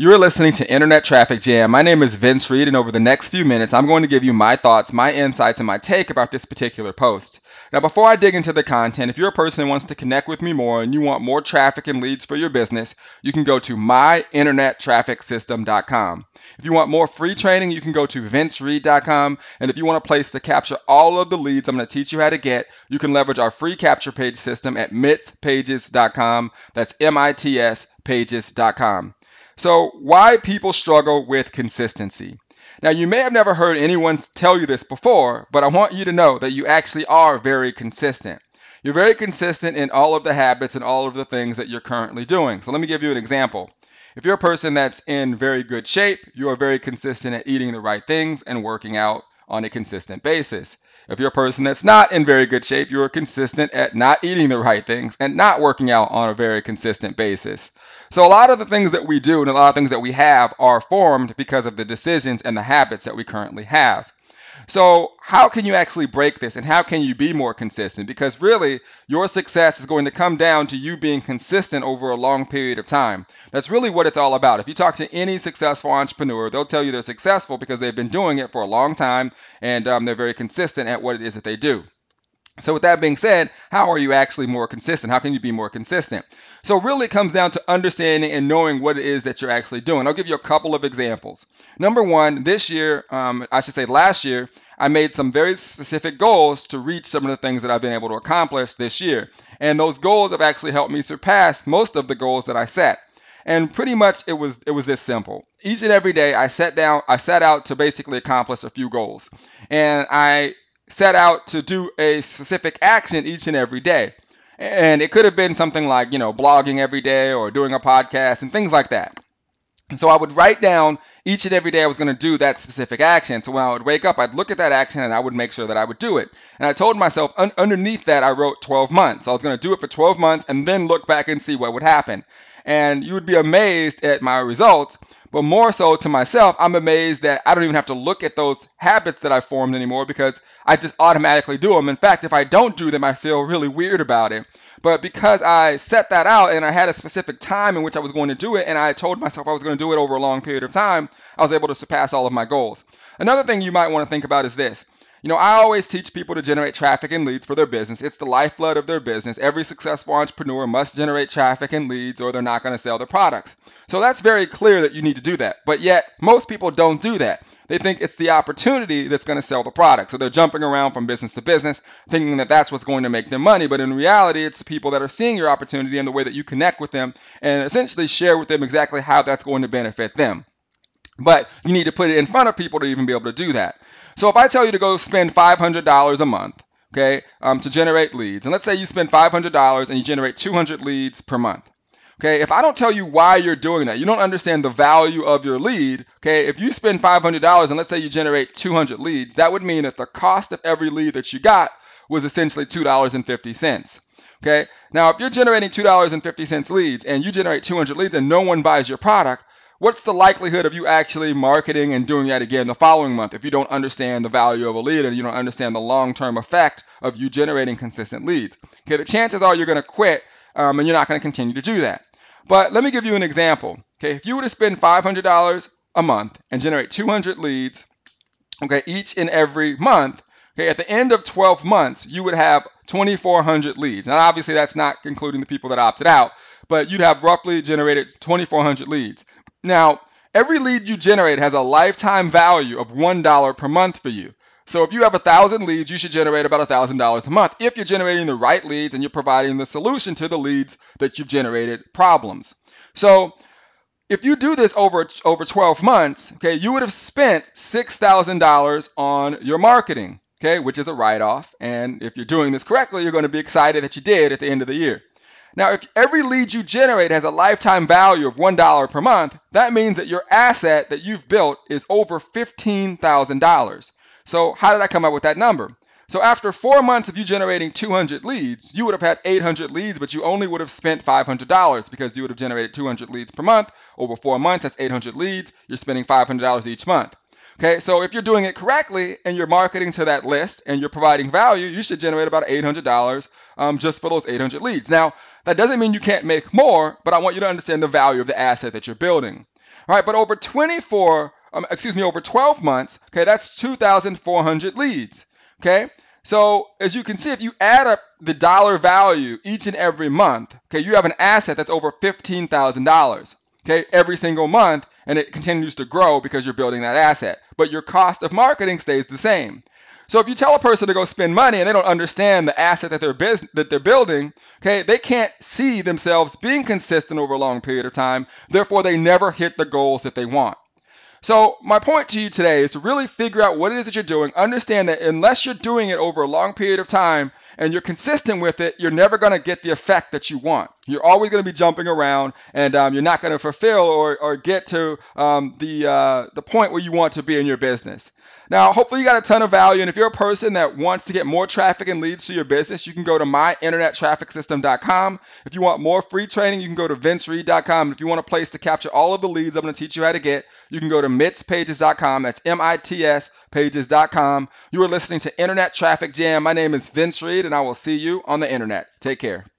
You're listening to Internet Traffic Jam. My name is Vince Reed, and over the next few minutes, I'm going to give you my thoughts, my insights, and my take about this particular post. Now, before I dig into the content, if you're a person who wants to connect with me more and you want more traffic and leads for your business, you can go to myinternettrafficsystem.com. If you want more free training, you can go to vincereed.com. And if you want a place to capture all of the leads I'm going to teach you how to get, you can leverage our free capture page system at mitspages.com. That's M I T S pages.com. So, why people struggle with consistency. Now, you may have never heard anyone tell you this before, but I want you to know that you actually are very consistent. You're very consistent in all of the habits and all of the things that you're currently doing. So, let me give you an example. If you're a person that's in very good shape, you are very consistent at eating the right things and working out on a consistent basis. If you're a person that's not in very good shape, you're consistent at not eating the right things and not working out on a very consistent basis. So, a lot of the things that we do and a lot of things that we have are formed because of the decisions and the habits that we currently have. So, how can you actually break this and how can you be more consistent? Because really, your success is going to come down to you being consistent over a long period of time. That's really what it's all about. If you talk to any successful entrepreneur, they'll tell you they're successful because they've been doing it for a long time and um, they're very consistent at what it is that they do. So, with that being said, how are you actually more consistent? How can you be more consistent? So, really, it comes down to understanding and knowing what it is that you're actually doing. I'll give you a couple of examples. Number one, this year, um, I should say last year, I made some very specific goals to reach some of the things that I've been able to accomplish this year. And those goals have actually helped me surpass most of the goals that I set. And pretty much it was it was this simple. Each and every day I sat down I set out to basically accomplish a few goals. And I set out to do a specific action each and every day. And it could have been something like, you know, blogging every day or doing a podcast and things like that. So I would write down each and every day I was going to do that specific action. So when I would wake up, I'd look at that action and I would make sure that I would do it. And I told myself un- underneath that, I wrote 12 months. I was going to do it for 12 months and then look back and see what would happen. And you would be amazed at my results but more so to myself, I'm amazed that I don't even have to look at those habits that I formed anymore because I just automatically do them. In fact, if I don't do them, I feel really weird about it. But because I set that out and I had a specific time in which I was going to do it, and I told myself I was going to do it over a long period of time, I was able to surpass all of my goals. Another thing you might want to think about is this you know, I always teach people to generate traffic and leads for their business. It's the lifeblood of their business. Every successful entrepreneur must generate traffic and leads or they're not going to sell their products. So that's very clear that you need to do that. But yet, most people don't do that. They think it's the opportunity that's going to sell the product. So they're jumping around from business to business, thinking that that's what's going to make them money. But in reality, it's the people that are seeing your opportunity and the way that you connect with them and essentially share with them exactly how that's going to benefit them. But you need to put it in front of people to even be able to do that. So if I tell you to go spend $500 a month, okay, um, to generate leads, and let's say you spend $500 and you generate 200 leads per month. Okay, if I don't tell you why you're doing that, you don't understand the value of your lead. Okay, if you spend $500 and let's say you generate 200 leads, that would mean that the cost of every lead that you got was essentially $2.50. Okay, now if you're generating $2.50 leads and you generate 200 leads and no one buys your product, what's the likelihood of you actually marketing and doing that again the following month if you don't understand the value of a lead and you don't understand the long-term effect of you generating consistent leads? Okay, the chances are you're going to quit um, and you're not going to continue to do that. But let me give you an example. Okay, if you were to spend $500 a month and generate 200 leads, okay, each and every month, okay, at the end of 12 months, you would have 2,400 leads. Now, obviously, that's not including the people that opted out, but you'd have roughly generated 2,400 leads. Now, every lead you generate has a lifetime value of $1 per month for you. So if you have a thousand leads, you should generate about $1,000 a month if you're generating the right leads and you're providing the solution to the leads that you've generated problems. So if you do this over over 12 months, okay, you would have spent $6,000 on your marketing, okay, which is a write-off. And if you're doing this correctly, you're going to be excited that you did at the end of the year. Now, if every lead you generate has a lifetime value of $1 per month, that means that your asset that you've built is over $15,000. So, how did I come up with that number? So, after four months of you generating 200 leads, you would have had 800 leads, but you only would have spent $500 because you would have generated 200 leads per month. Over four months, that's 800 leads. You're spending $500 each month. Okay, so if you're doing it correctly and you're marketing to that list and you're providing value, you should generate about $800 um, just for those 800 leads. Now, that doesn't mean you can't make more, but I want you to understand the value of the asset that you're building. All right, but over 24, um, excuse me, over 12 months, okay, that's 2,400 leads. Okay, so as you can see, if you add up the dollar value each and every month, okay, you have an asset that's over $15,000 okay, every single month, and it continues to grow because you're building that asset. But your cost of marketing stays the same. So if you tell a person to go spend money and they don't understand the asset that they're biz- that they're building, okay, they can't see themselves being consistent over a long period of time. Therefore, they never hit the goals that they want. So my point to you today is to really figure out what it is that you're doing. Understand that unless you're doing it over a long period of time and you're consistent with it, you're never going to get the effect that you want. You're always going to be jumping around, and um, you're not going to fulfill or, or get to um, the uh, the point where you want to be in your business. Now, hopefully, you got a ton of value. And if you're a person that wants to get more traffic and leads to your business, you can go to myinternettrafficsystem.com. If you want more free training, you can go to vincereed.com. If you want a place to capture all of the leads I'm going to teach you how to get, you can go to mitspages.com. That's M I T S pages.com. You are listening to Internet Traffic Jam. My name is Vince Reed, and I will see you on the internet. Take care.